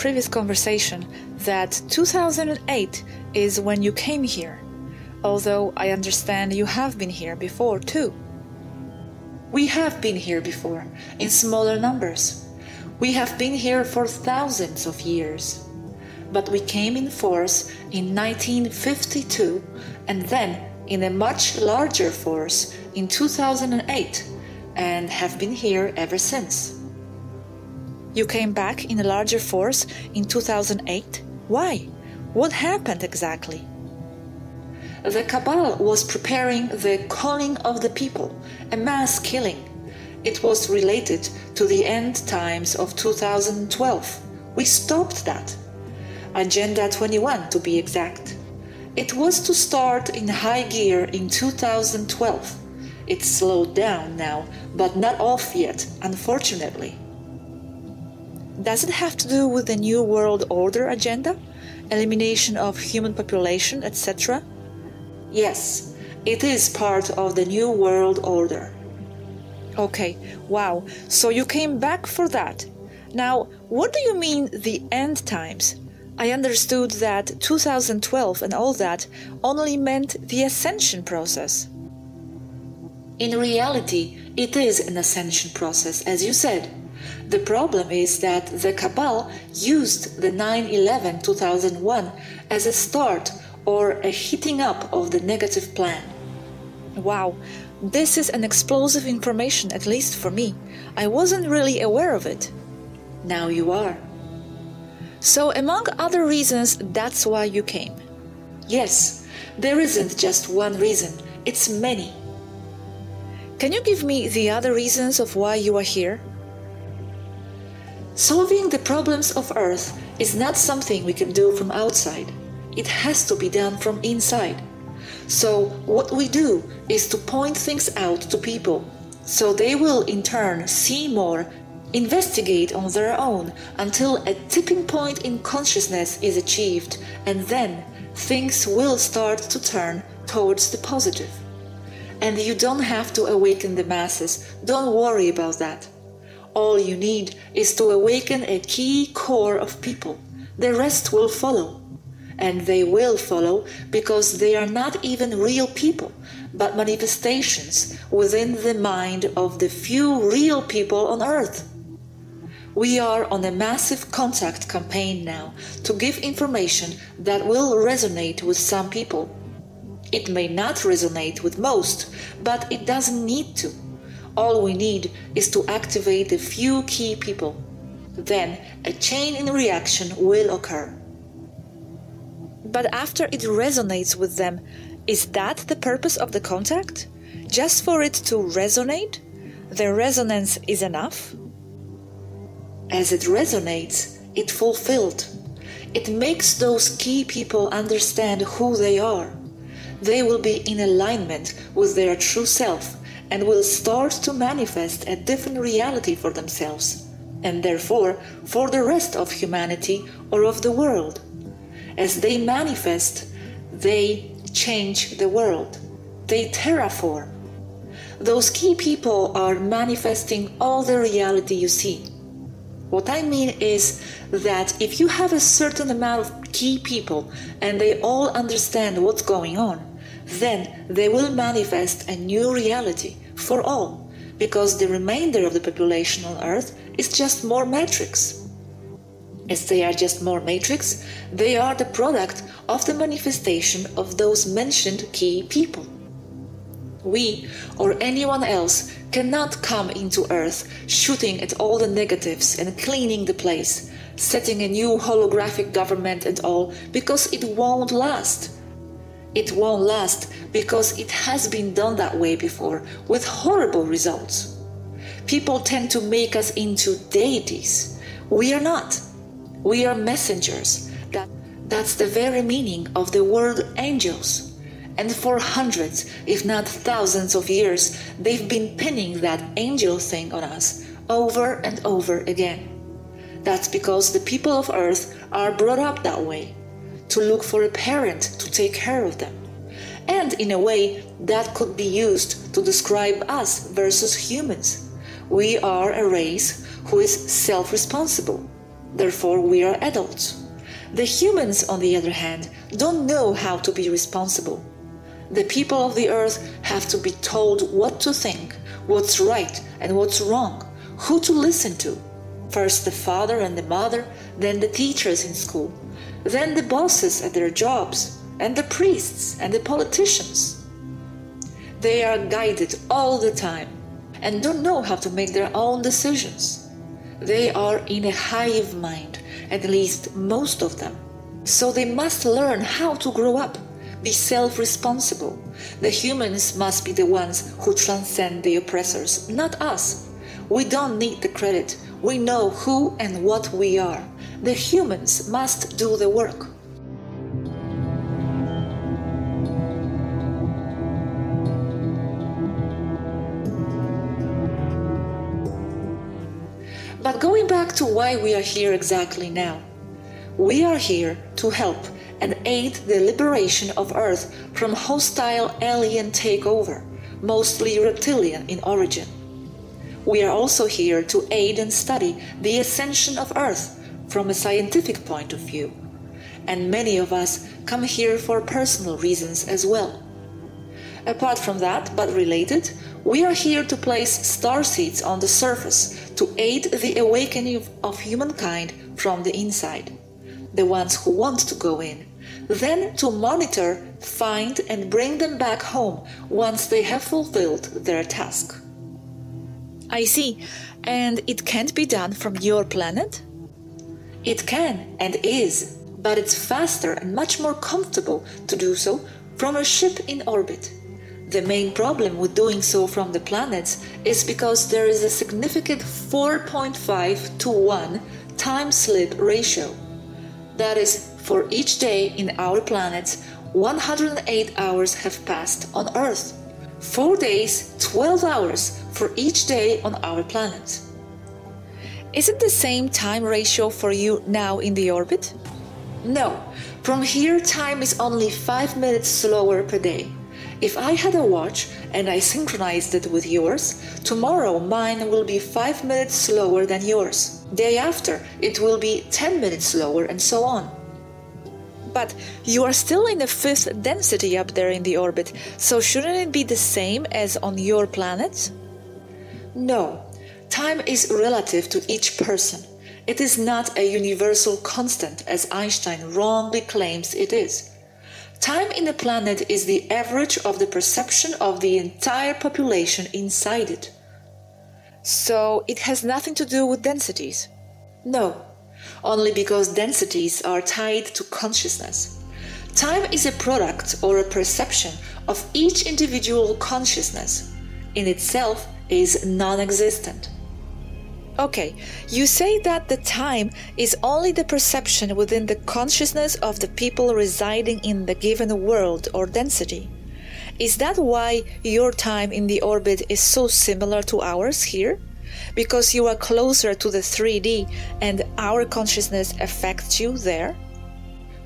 previous conversation that 2008 is when you came here, although I understand you have been here before too. We have been here before, in smaller numbers. We have been here for thousands of years. But we came in force in 1952 and then in a much larger force in 2008 and have been here ever since. You came back in a larger force in 2008? Why? What happened exactly? The Cabal was preparing the calling of the people, a mass killing. It was related to the end times of 2012. We stopped that. Agenda 21 to be exact. It was to start in high gear in 2012. It's slowed down now, but not off yet, unfortunately. Does it have to do with the New World Order agenda? Elimination of human population, etc.? Yes, it is part of the New World Order. Okay, wow, so you came back for that. Now, what do you mean the end times? I understood that 2012 and all that only meant the ascension process. In reality, it is an ascension process, as you said. The problem is that the Cabal used the 9 11 2001 as a start or a heating up of the negative plan. Wow, this is an explosive information, at least for me. I wasn't really aware of it. Now you are. So, among other reasons, that's why you came. Yes, there isn't just one reason, it's many. Can you give me the other reasons of why you are here? Solving the problems of Earth is not something we can do from outside. It has to be done from inside. So, what we do is to point things out to people so they will in turn see more, investigate on their own until a tipping point in consciousness is achieved, and then things will start to turn towards the positive. And you don't have to awaken the masses, don't worry about that. All you need is to awaken a key core of people. The rest will follow and they will follow because they are not even real people, but manifestations within the mind of the few real people on earth. We are on a massive contact campaign now to give information that will resonate with some people. It may not resonate with most, but it doesn't need to. All we need is to activate a few key people. Then a chain in reaction will occur. But after it resonates with them, is that the purpose of the contact? Just for it to resonate? The resonance is enough? As it resonates, it fulfilled. It makes those key people understand who they are. They will be in alignment with their true self and will start to manifest a different reality for themselves, and therefore for the rest of humanity or of the world. As they manifest, they change the world, they terraform. Those key people are manifesting all the reality you see. What I mean is that if you have a certain amount of key people and they all understand what's going on, then they will manifest a new reality for all, because the remainder of the population on Earth is just more matrix. As they are just more matrix, they are the product of the manifestation of those mentioned key people. We or anyone else cannot come into Earth shooting at all the negatives and cleaning the place, setting a new holographic government and all, because it won't last. It won't last because it has been done that way before with horrible results. People tend to make us into deities. We are not. We are messengers. That, that's the very meaning of the word angels. And for hundreds, if not thousands of years, they've been pinning that angel thing on us over and over again. That's because the people of Earth are brought up that way to look for a parent to take care of them. And in a way, that could be used to describe us versus humans. We are a race who is self responsible. Therefore, we are adults. The humans, on the other hand, don't know how to be responsible. The people of the earth have to be told what to think, what's right and what's wrong, who to listen to. First the father and the mother, then the teachers in school, then the bosses at their jobs, and the priests and the politicians. They are guided all the time and don't know how to make their own decisions. They are in a hive mind, at least most of them. So they must learn how to grow up, be self responsible. The humans must be the ones who transcend the oppressors, not us. We don't need the credit. We know who and what we are. The humans must do the work. But going back to why we are here exactly now, we are here to help and aid the liberation of Earth from hostile alien takeover, mostly reptilian in origin. We are also here to aid and study the ascension of Earth from a scientific point of view, and many of us come here for personal reasons as well. Apart from that, but related, we are here to place star seeds on the surface to aid the awakening of humankind from the inside, the ones who want to go in, then to monitor, find, and bring them back home once they have fulfilled their task. I see. And it can't be done from your planet? It can and is, but it's faster and much more comfortable to do so from a ship in orbit. The main problem with doing so from the planets is because there is a significant 4.5 to 1 time slip ratio. That is, for each day in our planets, 108 hours have passed on Earth. 4 days, 12 hours for each day on our planet. Is it the same time ratio for you now in the orbit? No, from here time is only 5 minutes slower per day. If I had a watch and I synchronized it with yours, tomorrow mine will be 5 minutes slower than yours. Day after, it will be 10 minutes slower, and so on. But you are still in the fifth density up there in the orbit, so shouldn't it be the same as on your planet? No, time is relative to each person. It is not a universal constant as Einstein wrongly claims it is. Time in a planet is the average of the perception of the entire population inside it. So it has nothing to do with densities? No, only because densities are tied to consciousness. Time is a product or a perception of each individual consciousness. In itself is non existent. Okay, you say that the time is only the perception within the consciousness of the people residing in the given world or density. Is that why your time in the orbit is so similar to ours here? Because you are closer to the 3D and our consciousness affects you there?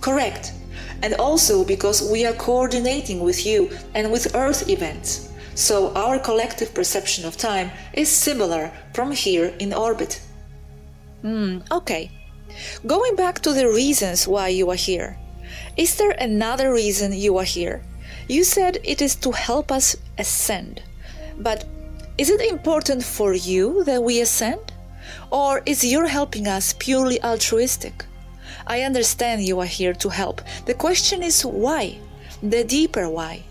Correct. And also because we are coordinating with you and with Earth events so our collective perception of time is similar from here in orbit. Hmm, okay. Going back to the reasons why you are here. Is there another reason you are here? You said it is to help us ascend. But is it important for you that we ascend? Or is your helping us purely altruistic? I understand you are here to help. The question is why? The deeper why.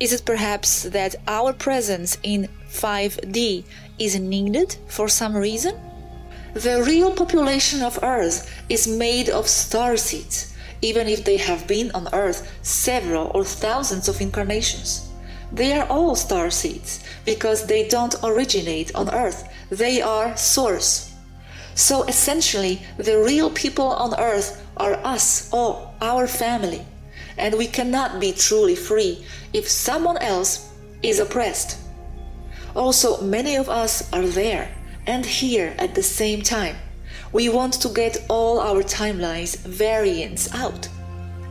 Is it perhaps that our presence in 5D is needed for some reason? The real population of Earth is made of star seeds, even if they have been on Earth several or thousands of incarnations. They are all star seeds because they don't originate on Earth, they are source. So essentially, the real people on Earth are us, or our family and we cannot be truly free if someone else is oppressed. Also, many of us are there and here at the same time. We want to get all our timelines variants out.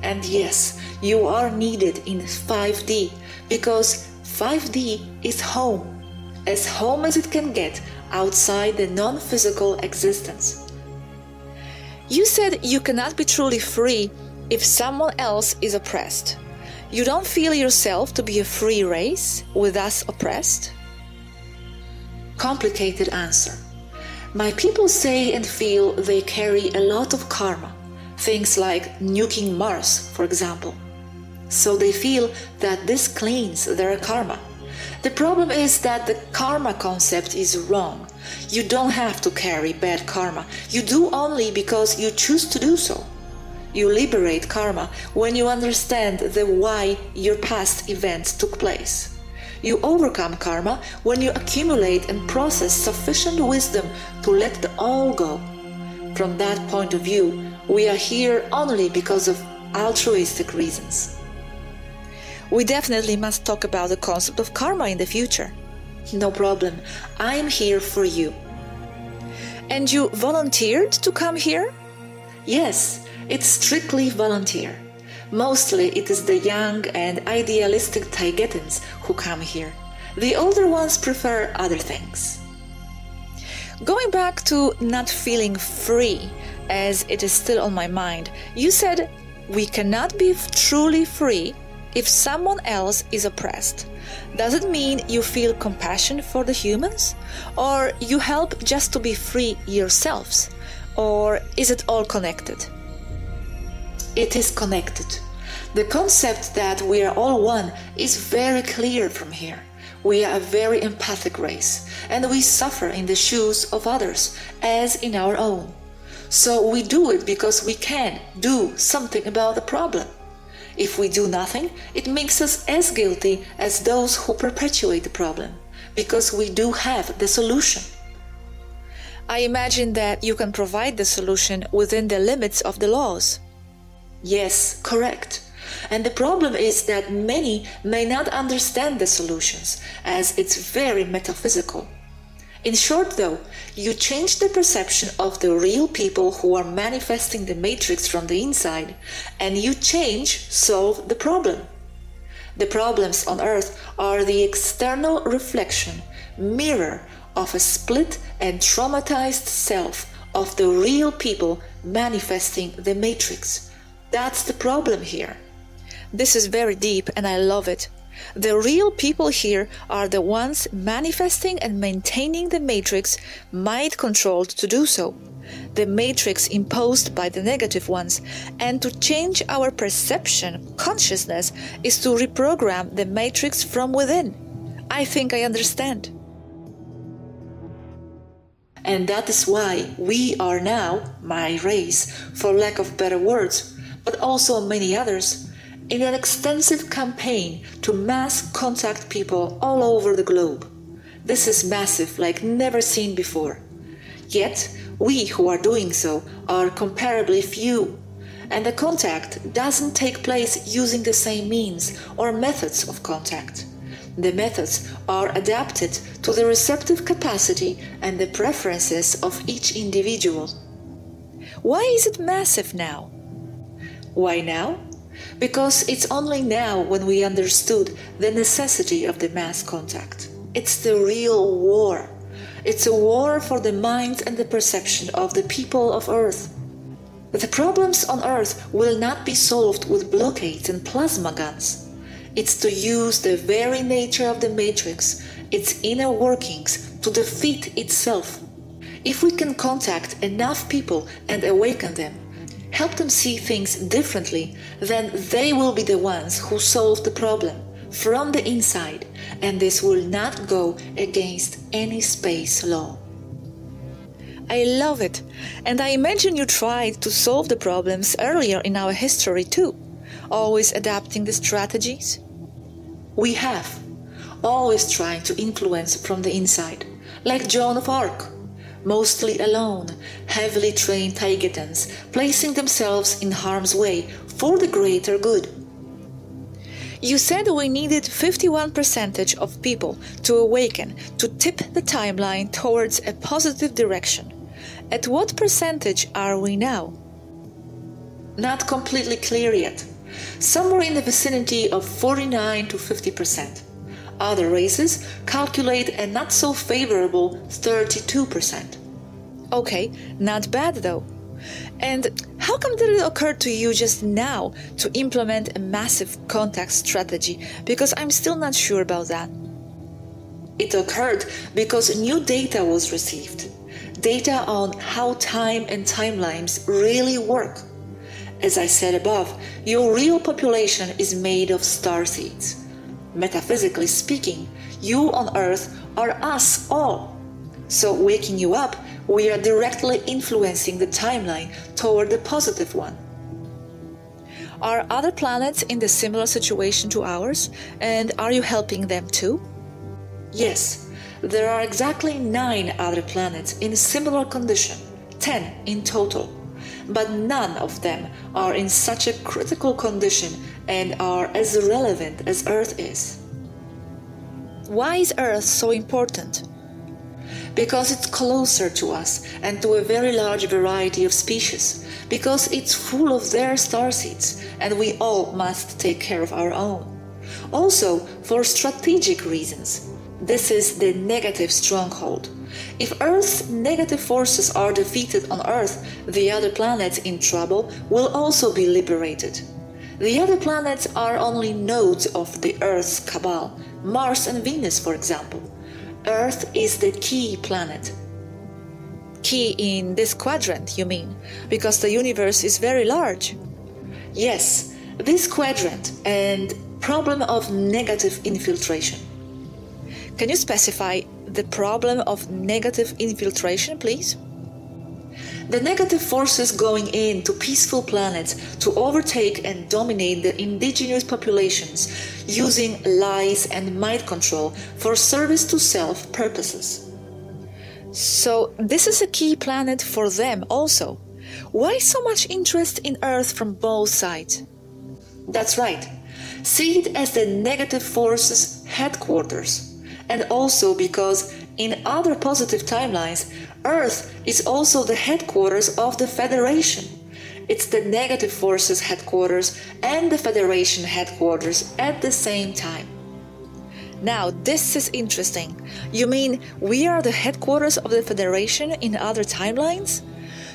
And yes, you are needed in 5D because 5D is home. As home as it can get outside the non physical existence. You said you cannot be truly free if someone else is oppressed. You don't feel yourself to be a free race with us oppressed? Complicated answer. My people say and feel they carry a lot of karma, things like nuking Mars, for example. So they feel that this cleans their karma. The problem is that the karma concept is wrong. You don't have to carry bad karma. You do only because you choose to do so. You liberate karma when you understand the why your past events took place. You overcome karma when you accumulate and process sufficient wisdom to let the all go. From that point of view, we are here only because of altruistic reasons. We definitely must talk about the concept of karma in the future. No problem. I am here for you. And you volunteered to come here? Yes, it's strictly volunteer. Mostly it is the young and idealistic Taygetans who come here. The older ones prefer other things. Going back to not feeling free, as it is still on my mind, you said we cannot be truly free if someone else is oppressed. Does it mean you feel compassion for the humans? Or you help just to be free yourselves? Or is it all connected? It is connected. The concept that we are all one is very clear from here. We are a very empathic race, and we suffer in the shoes of others as in our own. So we do it because we can do something about the problem. If we do nothing, it makes us as guilty as those who perpetuate the problem, because we do have the solution. I imagine that you can provide the solution within the limits of the laws. Yes, correct. And the problem is that many may not understand the solutions, as it's very metaphysical. In short, though, you change the perception of the real people who are manifesting the matrix from the inside, and you change, solve the problem. The problems on earth are the external reflection, mirror of a split and traumatized self of the real people manifesting the matrix. That's the problem here. This is very deep and I love it. The real people here are the ones manifesting and maintaining the matrix, mind controlled to do so. The matrix imposed by the negative ones, and to change our perception, consciousness, is to reprogram the matrix from within. I think I understand. And that is why we are now, my race, for lack of better words, but also many others, in an extensive campaign to mass contact people all over the globe. This is massive, like never seen before. Yet, we who are doing so are comparably few, and the contact doesn't take place using the same means or methods of contact. The methods are adapted to the receptive capacity and the preferences of each individual. Why is it massive now? Why now? because it's only now when we understood the necessity of the mass contact. It's the real war. It's a war for the mind and the perception of the people of Earth. The problems on Earth will not be solved with blockades and plasma guns. It's to use the very nature of the Matrix, its inner workings, to defeat itself. If we can contact enough people and awaken them, help them see things differently, then they will be the ones who solve the problem from the inside, and this will not go against any space law. I love it, and I imagine you tried to solve the problems earlier in our history too, always adapting the strategies. We have, always trying to influence from the inside, like Joan of Arc mostly alone, heavily trained Taygetans, placing themselves in harm's way for the greater good. You said we needed 51% of people to awaken to tip the timeline towards a positive direction. At what percentage are we now? Not completely clear yet. Somewhere in the vicinity of 49 to 50%. Other races calculate a not so favorable 32%. Okay, not bad though. And how come did it occur to you just now to implement a massive contact strategy? Because I'm still not sure about that. It occurred because new data was received. Data on how time and timelines really work. As I said above, your real population is made of star seeds. Metaphysically speaking, you on Earth are us all. So, waking you up, we are directly influencing the timeline toward the positive one. Are other planets in the similar situation to ours? And are you helping them too? Yes, there are exactly nine other planets in similar condition, 10 in total. But none of them are in such a critical condition and are as relevant as Earth is. Why is Earth so important? Because it's closer to us and to a very large variety of species, because it's full of their star seeds, and we all must take care of our own. Also, for strategic reasons. This is the negative stronghold. If Earth's negative forces are defeated on Earth, the other planets in trouble will also be liberated. The other planets are only nodes of the Earth's cabal, Mars and Venus, for example. Earth is the key planet. Key in this quadrant, you mean? Because the universe is very large. Yes, this quadrant and problem of negative infiltration. Can you specify the problem of negative infiltration, please? The negative forces going in to peaceful planets to overtake and dominate the indigenous populations using lies and mind control for service to self purposes. So, this is a key planet for them also. Why so much interest in Earth from both sides? That's right. See it as the negative forces' headquarters and also because in other positive timelines, Earth is also the headquarters of the Federation. It's the negative forces headquarters and the Federation headquarters at the same time. Now, this is interesting. You mean we are the headquarters of the Federation in other timelines?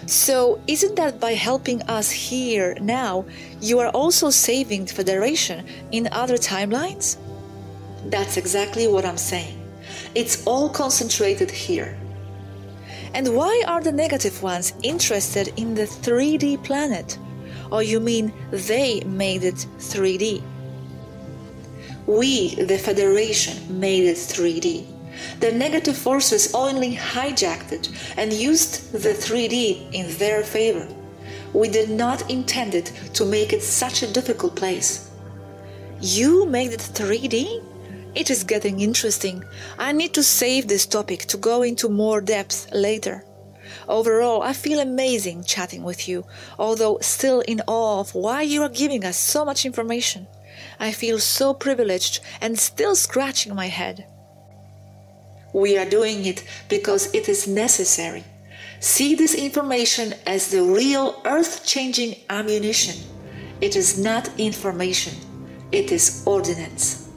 So, isn't that by helping us here now, you are also saving the Federation in other timelines? That's exactly what I'm saying. It's all concentrated here. And why are the negative ones interested in the 3D planet? Or you mean they made it 3D? We, the Federation, made it 3D. The negative forces only hijacked it and used the 3D in their favor. We did not intend it to make it such a difficult place. You made it 3D? It is getting interesting. I need to save this topic to go into more depth later. Overall, I feel amazing chatting with you, although still in awe of why you are giving us so much information. I feel so privileged and still scratching my head. We are doing it because it is necessary. See this information as the real earth changing ammunition. It is not information, it is ordinance.